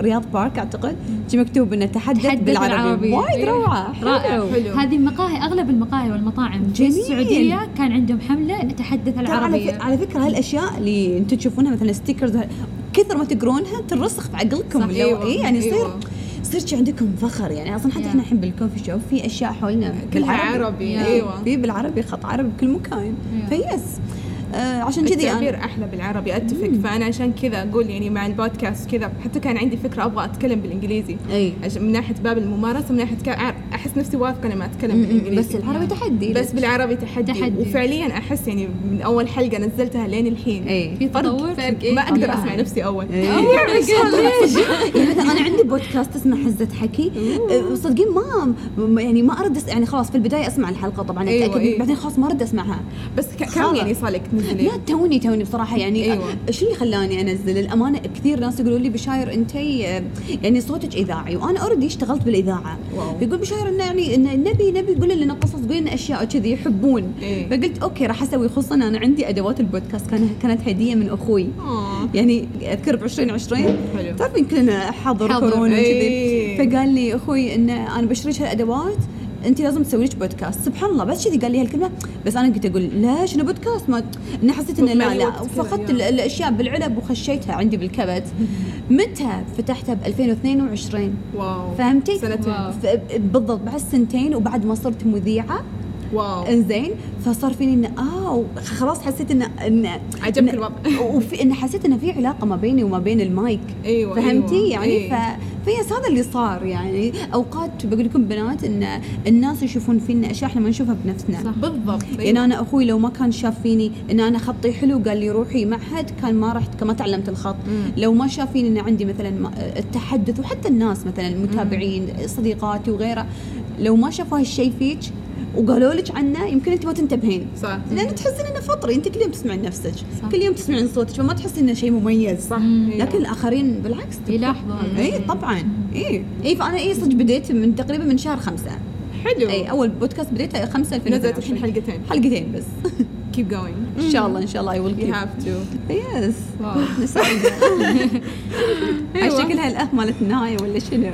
رياض بارك أعتقد شي مكتوب إنه تحدث تحدث بالعربي بالعربي. وايد إيه. روعة رائع حلو. هذه المقاهي أغلب المقاهي والمطاعم في جميل. السعودية كان عندهم حملة تحدث العربية. على فكرة هالأشياء اللي أنتم تشوفونها مثلا stickers كثر ما تقرونها ترسخ في عقلكم صح، أيوة، إيه يعني يصير أيوة. شي عندكم فخر يعني. أصلا حتى. إحنا الحين بال coffee shop في أشياء حولنا كلها بالعربي. عربي. yeah. أيوه. في بالعربي خط عربي بكل مكان. yes. آه عشان كذي التعبير أحلى بالعربي أتفق. فأنا عشان كذا أقول يعني مع البودكاست كذا حتى كان عندي فكرة أبغى أتكلم بالإنجليزي. عشان من ناحية باب الممارسة من ناحية احس نفسي واثقة لما أتكلم بالإنجليزي بس العربي تحدي بس بالعربي تحدي, تحدي. وفعليا أحس يعني من أول حلقة نزلتها لين الحين اي في فرق تطور فرق ما أقدر. أسمع نفسي أول إيه. يعني مثلا أنا عندي بودكاست اسمه حزة حكي أه، صدقين ما يعني ما أرد. يعني خلاص في البداية أسمع الحلقة طبعا أيوة، اتاكد إيه. بعدين خلاص ما أرد أسمعها بس كم. يعني صار لك تنزلين؟ لا توني توني بصراحة يعني أيوة. أيوة. شو اللي خلاني أنزل الأمانة كثير ناس يقولوا لي بشاير انت يعني صوتك إذاعي وأنا already اشتغلت بالإذاعة wow. فيقول بشاير إنه يعني إن نبي نبي قول لنا قصص قول لنا أشياء كذي يحبون إيه. فقلت okay راح أسوي خصوصا أنا عندي أدوات البودكاست كانت كانت هدية من أخوي آه. يعني أذكر ب 2020 حلو. تعرفين كلنا حظر حظر. كورونا وكذي إيه. فقال لي أخوي إن أنا بشتريك هالأدوات انت لازم تسوي لك بودكاست. سبحان الله بس كذي قال لي هالكلمة بس أنا قلت أقول ليش أنا بودكاست؟ ما أنا حسيت إنه لا لا يا. ال- الأشياء بالعلب وخشيتها عندي بالكبت متى فتحتها؟ ب 2022 wow. فهمتي؟ سنتين بالضبط بعد سنتين وبعد ما صرت مذيعة wow انزين فصار فيني إنه آه خلاص حسيت انه انه عجبك الوضع. وفي انه حسيت إنه في علاقة ما بيني وما بين المايك أيوه فهمتي أيوة. يعني إيه. ف فيس هذا اللي صار يعني أوقات بقول لكم بنات إن الناس يشوفون فينا أشياء إحنا ما نشوفها بنفسنا صح. بالضبط يعني أنا أخوي لو ما كان شاف فيني إن أنا خطي حلو قال لي روحي معهد كان ما رحت ما تعلمت الخط مم. لو ما شاف فيني إن عندي مثلا التحدث وحتى الناس مثلا المتابعين صديقاتي وغيره لو ما شافوا هالشيء فيك وقالوا لك عنه يمكن انت ما تنتبهين. صح. لأن تحسين إنه فطري أنت كل يوم تسمعين نفسك. صح. كل يوم تسمعين صوتك فما تحسين إنه شيء مميز. صح. أيوة. لكن الآخرين بالعكس. يلاحظوا هذا. اي طبعا. اي اي فأنا اي صدق بديت من تقريبا من شهر خمسة. حلو. اي أول بودكاست بديته خمسة نزلت الحين 2022 حلقتين حلقتين بس. keep going. ان شاء الله ان شاء الله اي well you have to yes wow شكلها الآه مالت النهايه ولا شنو؟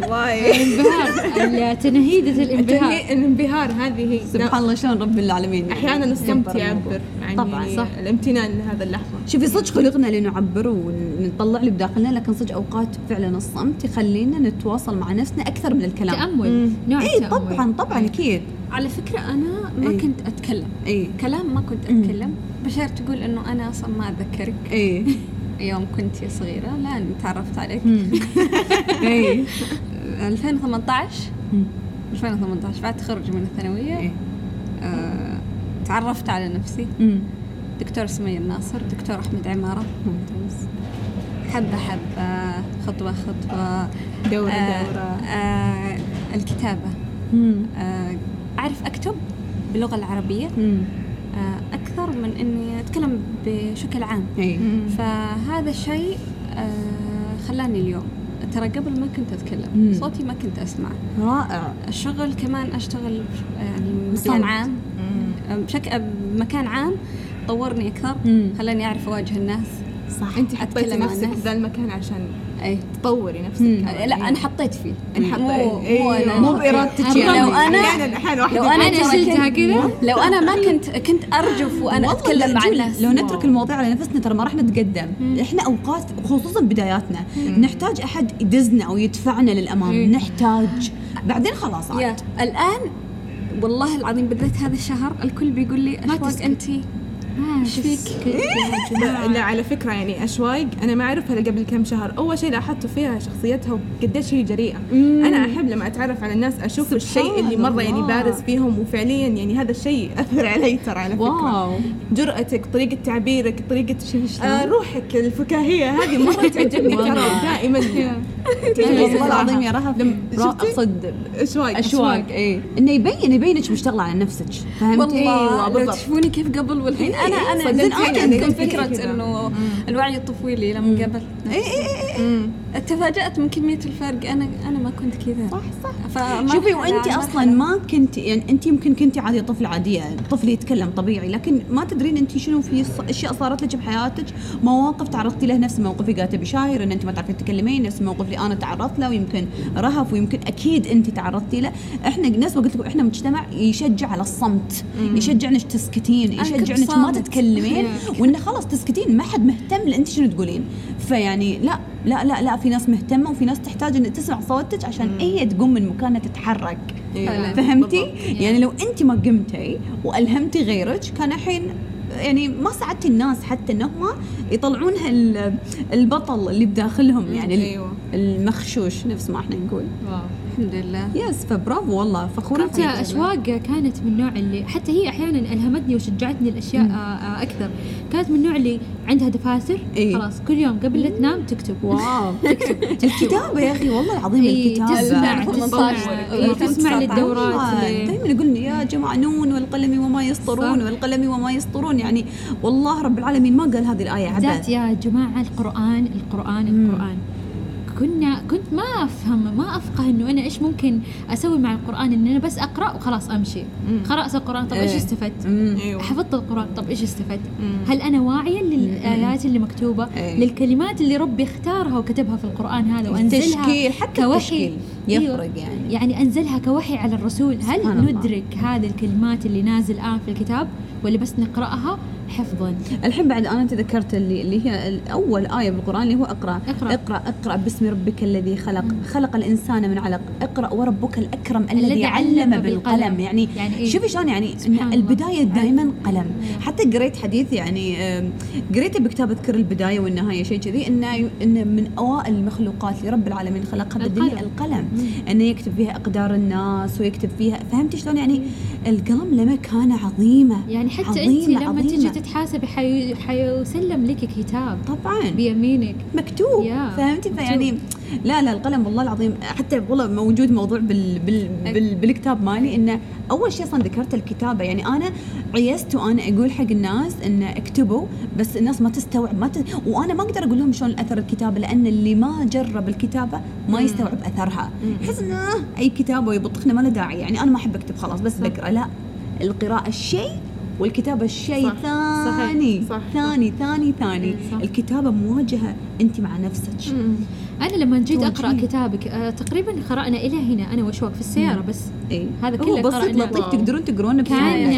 والله انبهار تنهيدة الانبهار الانبهار هذه هي. سبحان الله شلون رب العالمين. أحيانا الصمت. يعبر عن طبعاً، صح. الامتنان لهذا اللحظة. شوفي صدق خلقنا لنعبر ونطلع اللي بداخلنا لكن صدق أوقات فعلا الصمت يخلينا نتواصل مع نفسنا أكثر من الكلام. تأمل نوع اي. طبعا طبعا أكيد. على فكرة أنا ما إيه. كنت أتكلم. اي كلام ما كنت. أتكلم. بشار تقول إنه أنا أصلا ما أتذكرك. اي يوم كنت صغيرة. لا تعرفت عليك. اي 2018 مم. 2018 بعد تخرج من الثانوية. إيه. آه تعرفت على نفسي. أمم. دكتور سمير ناصر دكتور أحمد عمارة. ممتاز. حبة حبة. خطوة خطوة. دورة آه دورة. آه الكتابة. آه أعرف أكتب باللغة العربية. أمم. آه أكثر من إني أتكلم بشكل عام. فهذا الشيء آه خلاني اليوم. ترى قبل ما كنت أتكلم مم. صوتي ما كنت أسمع. رائع. الشغل كمان أشتغل يعني. مكان عام. بشكل بمكان عام طورني أكثر. مم. خلاني أعرف أواجه الناس صح. أنت حطيتي نفسك الناس. في ذا المكان عشان أي تطوري نفسك. لا أنا حطيت فيه. انحط مو إيه. مو أنا. مو بإرادتك أرقام. يعني. لو أحيانا واحدة لو ترى شلتها كذا. لو أنا ما كنت كنت والله أتكلم لا، مع الناس. لو نترك المواضيع على نفسنا ترى ما راح نتقدم. إحنا اوقات خصوصا بداياتنا نحتاج أحد يدزنا أو يدفعنا للأمام. إيه. نحتاج. بعدين خلاص عاد. الآن والله العظيم بالذات هذا الشهر الكل بيقول لي ما أشواق إيش فيك؟ لا, لا على فكرة يعني أشواق. أنا ما أعرفها إلا قبل كم شهر. أول شيء لاحظته فيها شخصيتها وقديش هي جريئة. أنا أحب لما أتعرف على الناس أشوف الشيء اللي مرة يعني. بارز فيهم وفعليا يعني هذا الشيء أثر علي ترى على فكرة. واو. جرأتك طريقة تعبيرك طريقة آه روحك الفكاهية هذه مرة تعجبني ترى دائما. والله العظيم يا رهف؟ اقصد أشواق أشواق. اي إنه يبين يبين انك مشتغلة على نفسك. فهمتي؟ والله لو بالضبط. تشوفوني كيف قبل والحين؟ إيه، أنا أنا قلت لي فكرة. إنه الوعي الطفولي لما قبل. مم. تفاجأت من كمية الفرق. أنا أنا ما كنت كذا. صح صح. شوفي أصلا مرحلة. ما كنت يعني انت يمكن كنتي عادي طفل عادية طفل يتكلم طبيعي لكن ما تدرين انت شنو في أشياء صارت لك بحياتك مواقف تعرضتي له نفس الموقف اللي قالته بشاير إن أنت ما تعرفين تتكلمين نفس الموقف اللي أنا تعرضت له ويمكن رهف ويمكن أكيد انت تعرضتي له. إحنا نفس ما قلت لكم إحنا مجتمع يشجع على الصمت يشجع انك تسكتين أنا يشجع كنت انك ما. تتكلمين وانه خلاص تسكتين ما حد مهتم لانت شنو تقولين. فيعني لا لا لا لا في ناس مهتمة وفي ناس تحتاج ان تسمع صوتك عشان هي تقوم من مكانها تتحرك. إيه. فهمتي؟ بالضبط. يعني لو أنت ما قمتي وألهمتي غيرك كان الحين يعني ما ساعدتي الناس حتى انهم يطلعون البطل اللي بداخلهم يعني أيوه. المخشوش نفس ما إحنا نقول. الحمد لله. يس فبرافو والله فخورة كنت. أشواق كانت من النوع اللي حتى هي أحيانا ألهمتني وشجعتني الأشياء آه، آه، أكثر. كانت من النوع اللي عندها دفاتر إيه. خلاص كل يوم قبل لا تنام تكتب. واو. الكتابه يا أخي والله العظيم إيه، الكتابة. تسمع 18 تسمع. إيه، تسمع للدورات. اللي- دائما يقول يا جماعة نون والقلم وما يسطرون. والقلم وما يسطرون. يعني والله رب العالمين ما قال هذه الآية عبث. يا جماعة القرآن القرآن القرآن. كنا كنت ما افهم ما أفقه إنه أنا إيش ممكن أسوي مع القرآن إن أنا بس أقرأ وخلاص أمشي قرأت القرآن طب إيش إيه. استفدت مم. أيوه حفظت القرآن طب إيش استفدت. هل أنا واعية للآيات اللي مكتوبة إيه. للكلمات اللي ربي اختارها وكتبها في القرآن هذا وأنزلها التشكيل حتى كوحي. التشكيل أيوة. يفرق يعني يعني أنزلها كوحي على الرسول هل سبحان الله. ندرك هذه الكلمات اللي نازل الان في الكتاب ولا بس نقرأها حفظا. الحين بعد أنا تذكرت اللي, اللي هي أول آية بالقران اللي هو اقرأ. اقرأ. اقرأ اقرأ. باسم ربك الذي خلق. خلق الإنسان من علق. اقرأ. وربك الأكرم الذي علم بالقلم. يعني, يعني إيه؟ شوفي شلون يعني. البداية دائما قلم. حتى قريت حديث يعني قريته بكتاب أذكر البداية والنهاية شيء كذي إنه ان من أوائل المخلوقات اللي رب العالمين خلقها بالدنيا القلم. إنه يكتب فيها أقدار الناس ويكتب فيها. فهمتي شلون يعني القلم له مكانه عظيمة يعني حتى عظيمة انت لما تجي عظيمة. تتحاسبي حي... حيسلم لك كتاب. طبعا. بيمينك. مكتوب. يا، فهمتي؟ فيعني لا لا القلم والله العظيم حتى والله موجود موضوع بال بال بال بالكتاب مالي انه أول شيء أصلا ذكرت الكتابة. يعني أنا عيست وأنا أقول حق الناس انه اكتبوا بس الناس ما تستوعب ما ت... وأنا ما أقدر أقول لهم شلون اثر الكتابة لأن اللي ما جرب الكتابة ما يستوعب أثرها. يحس إنه أي كتابه يبطخنا ما له داعي. يعني أنا ما أحب أكتب خلاص بس بقرا لا. القراءة الشيء والكتابة الشيء صح. ثاني ثاني صح. ثاني ثاني ثاني. صح. الكتابة مواجهة أنت مع نفسك. أنا لما جيت أقرأ. كتابك آه تقريبا قرأنا إلى هنا أنا وشوق في السيارة بس. اي هذا هو كله بسيط. لطيف تقدرون تقرونه كان.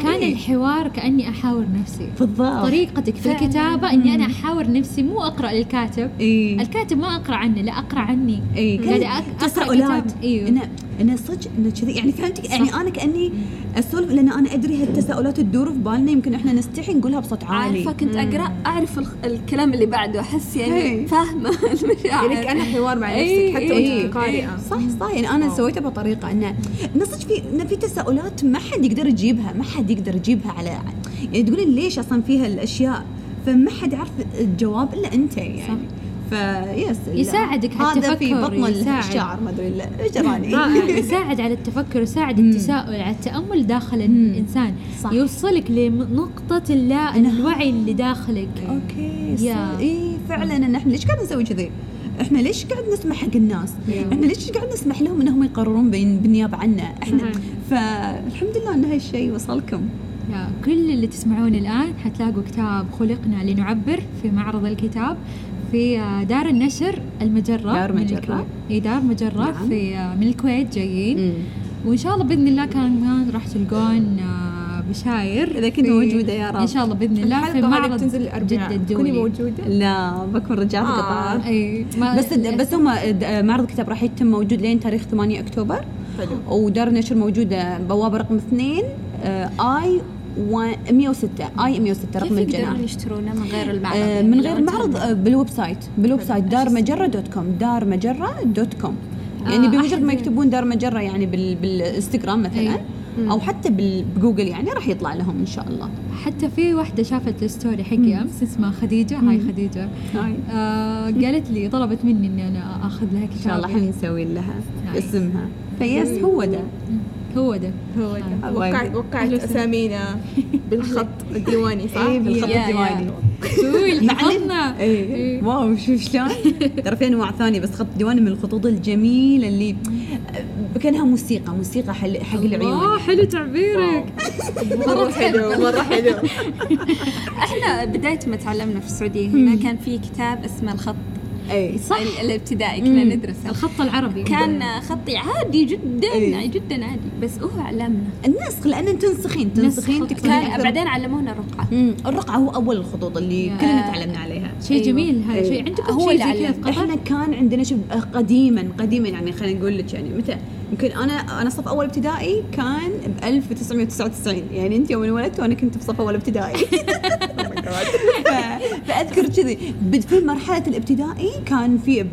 كان إيه. الحوار كأني أحاور نفسي. بالضبط. طريقتك في الكتابة إني أنا أحاور نفسي مو أقرأ الكاتب اي الكاتب ما أقرأ عنه لا أقرأ عني. كان أق- أقرأ تساؤلات كتاب. أنا صدق إنه كذي. يعني فهمتي؟ يعني أنا كأني أسولف لأن أنا أدري هالتساؤلات تدور في بالنا يمكن إحنا نستحي نقولها بصوت عالي. عارفة كنت أقرأ أعرف الخ- الكلام اللي بعده أحس هي. يعني فاهمة المشاعر. يعني كأنه حوار مع إيه، نفسك حتى إيه، وانت قارئة. صح صح. يعني أنا سويتها بطريقة إنه إنه صدق في إنه في تساؤلات ما حد يقدر يجيبها ما حد يقدر يجيبها على يعني تقولين ليش أصلا فيها الأشياء؟ فما حد يعرف الجواب إلا أنت يعني. yes يساعدك على هذا في التفكر، بطن. الشعر ما أدري إيش يساعد على التفكر يساعد التساؤل على التأمل داخل الإنسان صح. يوصلك لنقطة اللا الوعي اللي داخلك okay. إي فعلا إن إحنا ليش قاعد نسوي كذي؟ إحنا ليش قاعد نسمح حق الناس؟ إحنا ليش قاعد نسمح لهم إنهم يقررون بين- بالنيابة عنا؟ إحنا. فالحمد لله إن هالشيء وصلكم. يا كل اللي تسمعون الآن حتلاقوا كتاب خلقنا لنعبر في معرض الكتاب في آه، دار النشر المجرة دار مجرة. إي دار مجرة نعم. في آه، من الكويت جايين وإن شاء الله بإذن الله كمان راح تلقون آه، بشاير إذا كنت موجودة يا رب. إن شاء الله بإذن الله في معرض بتنزل جدة الأربعاء الدولي تكوني موجودة لا بكون رجعت آه. قطار. إي بس بس هم معرض الكتاب راح يتم موجود لين تاريخ 8 أكتوبر حلو ودار النشر موجودة بوابة رقم 2 آي 106 I 106 كيف رقم الجناح يقدرون يشترونه من غير المعرض آه، يعني من لو غير أنت- المعرض آه، بال website بال website دار مجره dot com دار مجره dot com. يعني آه، بمجرد ما يكتبون دار مجره يعني بال بالإنستغرام مثلا أي. أو حتى بجوجل يعني راح يطلع لهم إن شاء الله. حتى في واحدة شافت ال story حقي أمس اسمها خديجة hi خديجة. hi. آه قالت لي طلبت مني إني أنا آخذ لها كتاب إن شاء الله إحنا نسوي لها. اسمها. yes هو ده. هو ده هو آه. ده. وقعت وقعت أسامينا بالخط الديواني صح؟ اي بالخط. الديواني. قول حفظنا اي واو شوف شلون. ترى في أنواع ثانية بس خط ديواني من الخطوط الجميلة اللي كأنها موسيقى موسيقى حل- حق العيون. حلو تعبيرك. مرة حلو مرة حلو. إحنا بداية ما تعلمنا في السعودية هنا كان في كتاب اسمه الخط اي صح الابتدائي كنا ندرسه الخط العربي كان خطي عادي جدا إيه. جدا عادي بس هو علمنا النسخ لأن تنسخين تنسخين نسخ. تكتبين. بعدين علمونا الرقعة مم، الرقعة هو أول الخطوط اللي يا. كلنا تعلمنا عليها شيء أيوة. جميل هذا إيه. شيء عندكم هو شيء اللي زي كذا في. قطر إحنا كان عندنا شوف قديما قديما يعني خلينا نقول لك يعني متى يمكن أنا أنا صف أول ابتدائي كان ب 1999 يعني أنت يوم انولدت وأنا كنت بصف أول ابتدائي ف- فاذكر كذي في مرحلة الابتدائي كان في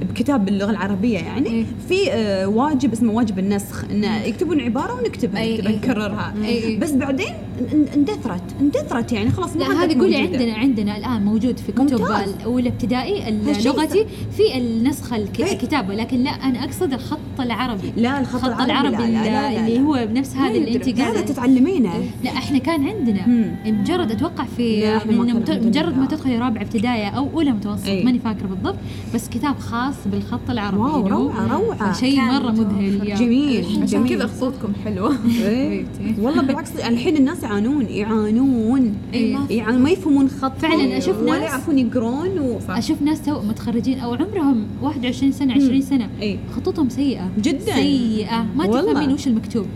بكتاب باللغة العربية يعني إيه. في آه، واجب اسمه واجب النسخ انه يكتبون عبارة ونكتبها أي- نكتبها. نكررها. بس بعدين ان- اندثرت اندثرت يعني خلاص ما لا هذه قولي. عندنا عندنا الآن موجود في كتب. الاولى ابتدائي لغتي في النسخ الك- إيه. الكتابة لكن لا أنا أقصد الخط العربي لا الخط الخط العربي العربي لا لا لا لا اللي. هو بنفس هذا اللي انت قاعدة تتعلمينه لا إحنا كان عندنا. مجرد أتوقع في من. مجرد ما تدخلي رابعه ابتدائي أو أولى متوسط أي. ماني فاكرة بالضبط بس كتاب خاص بالخط العربي واو روعة روعة شيء مرة مذهل. جميل عشان جميل كذا خطوطكم حلوة إيه. والله بالعكس الحين الناس يعانون يعانون إيه. يعانون ما يفهمون خط فعلاً أشوف ولا ناس- يعرفون يقرون و... أشوف ناس تو متخرجين أو عمرهم 21 سنة 20 سنة اي خطوطهم سيئة جداً. سيئة ما. تفهمين وش المكتوب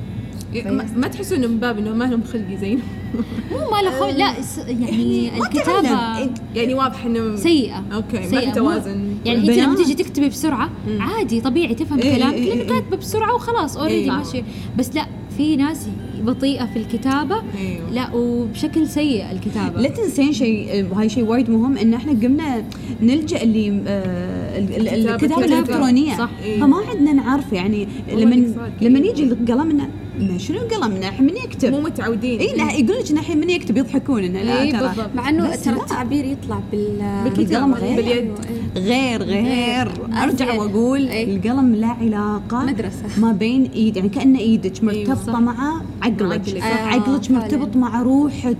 ما, ما تحسوا إنه من باب إنه ما لهم خلق زينا مو ما له خل... لا يعني ما الكتابة. يعني واضح إنه سيئة okay ما سيئة. في مو- توازن يعني انت لما. تيجي تكتبي بسرعة عادي طبيعي تفهم إيه، كلامك إيه، لأنه إيه. كاتبه بسرعة وخلاص already إيه. ماشي بس لا في ناس بطيئة في الكتابة أيوه. لا وبشكل سيء الكتابة لا تنسين شيء وهاي شيء وايد مهم إن إحنا قمنا نلجأ اللي آه، الكتابة. الإلكترونية صح. إيه. فما عندنا نعرف يعني لما. لما يجي قلمنا ما شنو قلمنا الحين من مو يكتب متعودين إي لا يقول لك الحين من يكتب يضحكون انه لا ترى. مع إنه ترى. التعبير يطلع بال بالقلم غير. باليد غير غير أرجع. وأقول. القلم له علاقة مدروسة. ما بين إيد يعني كان إيدك مرتبطة صح. مع عقلك عقلك. آه، عقلك. مرتبط مع روحك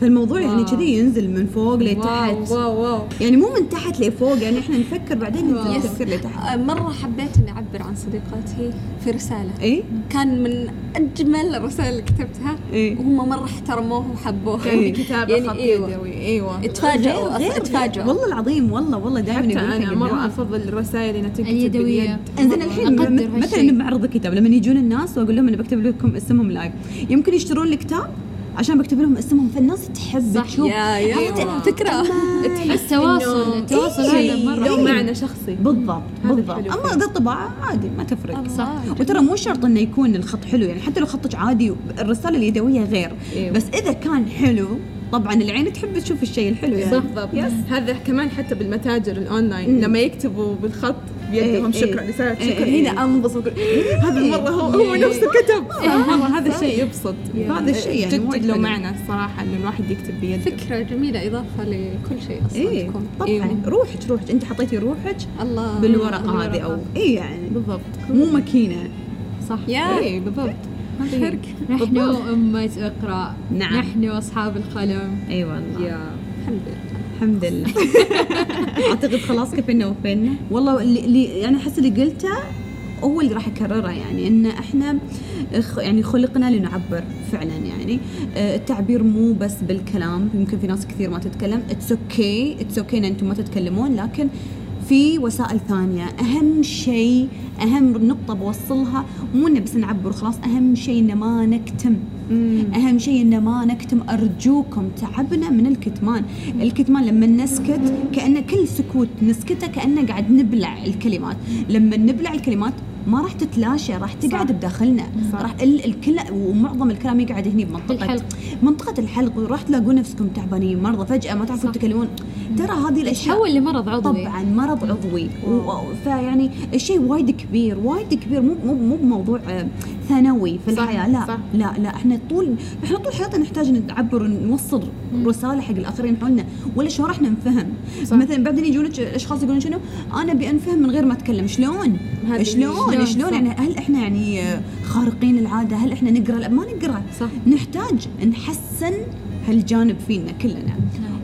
فالموضوع يعني wow. كذي ينزل من فوق لتحت. wow wow يعني مو من تحت لفوق يعني إحنا نفكر بعدين. التفكير لتحت. آه، مرة حبيت إني أعبر عن صديقاتي في رسالة. إي؟ كان من أجمل الرسائل اللي كتبتها. إيه. وهم مرة احترموها وحبوها. يعني كتابة يعني خط أيوة. يدوي أيوه تفاجئوا تفاجئوا والله العظيم والله والله دائما حتى أنا مرة أفضل الرسائل إنها تنكتب اليدوية. باليد. إنزين الحين مثلا. معرض كتاب لما يجون الناس وأقول لهم أنا بكتب لكم اسمهم لايف يمكن يشترون الكتاب؟ عشان بكتب لهم اسمهم فالناس تحب صح. تشوف. يا يا. حتى- فكرة. التواصل إنه التواصل إيه. هذا مرة له حلو. معنى شخصي. بالضبط بالضبط. أما. إذا الطباعه عادي ما تفرق. صح. وترى مو شرط إنه يكون الخط حلو يعني حتى لو خطك عادي الرسالة اليدوية غير. إيوه. بس إذا كان حلو طبعا العين تحب تشوف الشيء الحلو يعني. بالضبط. هذا كمان حتى بالمتاجر الأونلاين لما يكتبوا بالخط بيدهم إيه، شكرا إيه. رسالة إيه، شكرا إيه. هنا أنبسط هذا المرة هو هو نفسه كتب مرة هذا الشيء يبسط. هذا الشيء يعني جد له. معنى الصراحة انه الواحد يكتب بيده. فكرة جميلة إضافة لكل شيء أصلا إيه تكون. طبعا. روحك روحك. أنت حطيتي روحك الله بالورقة بالورقة. هذه أو اي يعني بالضبط. مو ماكينة. صح. إيه بالضبط. فرق نحن أمة إقرأ. نعم. نحن أصحاب القلم. أي والله. يا الحمد لله. الحمد لله. أعتقد خلاص كفينا وفينا. والله اللي, يعني أحس اللي قلته هو اللي راح اكرره يعني إن إحنا يعني خلقنا لنعبر فعلا يعني. آه، التعبير مو بس بالكلام يمكن في ناس كثير ما تتكلم. it's okay it's okay إن أنتم ما تتكلمون لكن في وسائل ثانية. أهم شيء أهم نقطة بوصلها مو إنه بس نعبر وخلاص أهم شيء إنه ما نكتم. أهم شيء إن ما نكتم أرجوكم تعبنا من الكتمان الكتمان لما نسكت كانه كل سكوت نسكته كانه قاعد نبلع الكلمات لما نبلع الكلمات ما راح تتلاشى راح تقعد بداخلنا صح. راح ال- الكل ومعظم الكلام يقعد هني بمنطقة الحلق. منطقة الحلق وراح تلاقون نفسكم تعبانين مرضى فجأة ما تعرفون صح. تتكلمون ترى هذه الأشياء تحول لمرض عضوي. طبعا مرض عضوي. و- فيعني الشيء وايد كبير وايد كبير. مو مو مو بموضوع آه، ثانوي في الحياة. لا صح. لا لا. إحنا طول إحنا طول حياتنا نحتاج نعبر ونوصل رسالة حق الآخرين حولنا. ولا راح نفهم صح. مثلا بعدين يجونك اشخاص يقولون شنو؟ أنا أبي أنفهم من غير ما أتكلم. شلون؟ شلون؟ شلون،. يعني هل إحنا يعني آه، خارقين العادة؟ هل إحنا نقرأ؟ لا ما نقرأ. صح. نحتاج نحسن هالجانب فينا كلنا.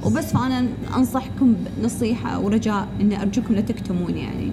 وبس فأنا أنصحكم بنصيحة ورجاء ان أرجوكم لا تكتمون يعني.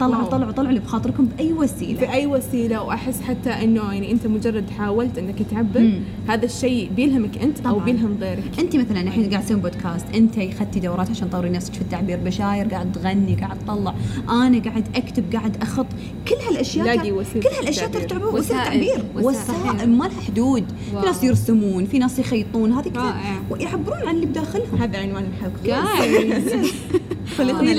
طلعوا. طلعوا طلعوا اللي بخاطركم بأي وسيلة. في اي وسيلة وأحس حتى إنه يعني أنت مجرد حاولت إنك تعبر مم. هذا الشيء بيلهمك أنت أو طبعاً. بيلهم غيرك. أنت مثلا الحين قاعد تسوي بودكاست أنت اخذتي دورات عشان تطوري نفسك في التعبير؟ بشاير قاعد تغني قاعد تطلع. أنا قاعد أكتب قاعد أخط. كل هالأشياء لاقي وسيلة كل هالأشياء. تعتبر وسيله. تعبير. وسائل. ما لها حدود. في واو. ناس يرسمون في ناس يخيطون هذه كلها. ويعبرون عن اللي بداخلهم. هذا عنوان الحلقة. خلقنا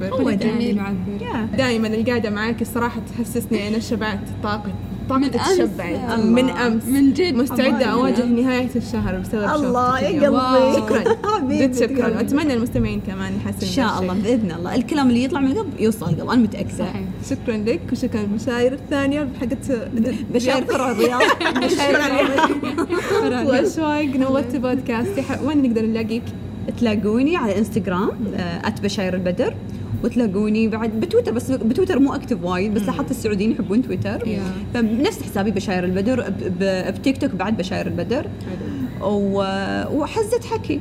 we هو. جميل. نعبر يا. دائما القعدة معاك الصراحه تحسسني أنا شبعت طاقه طاقة من أمس. من أمس. من جد. مستعدة حبايبي. أواجه نهاية الشهر بسبب الله يا. قلبي. شكرا. جد شكرا. قلبي. واتمنى المستمعين كمان يحسنوا إن شاء الله بإذن الله. الكلام اللي يطلع من القلب يوصل القلب أنا متأكدة. صحيح. شكرا لك وشكرا المشاير الثانية حقت بشاير قرى الرياض واشواق نورت بودكاست. يح- وين نقدر نلاقيك؟ تلاقوني على انستغرام @بشاير البدر وتلاقوني بعد بتويتر بس بتويتر مو active وايد بس لاحظت السعوديين يحبون تويتر Yeah. فنفس حسابي بشاير البدر بتيك توك بعد بشاير البدر. و- وحزة حكي.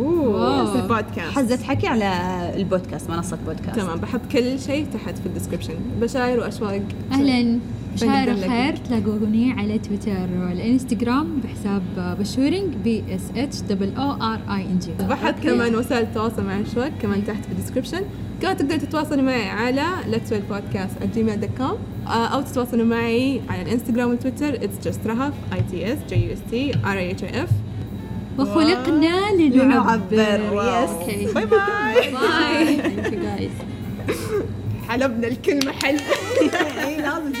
أوه. البودكاست حزة حكي على البودكاست منصة بودكاست. تمام بحط كل شيء تحت في ال description بشاير وأشواق. أهلا. نقدر الخير تلاقوني على تويتر والإنستغرام بحساب بشورينج B S H double O R I N G بحط كمان وسائل التواصل مع أشواق كمان تحت في ال description كمان تقدروا تتواصلوا معي على let's well podcast at gmail.com أو تتواصلوا معي على الإنستغرام والتويتر. It's just رهف i t s j u s t r a h i f. وخلقنا لنعبر. Okay. Bye bye bye حلبنا الكلمة حلوة اي لازم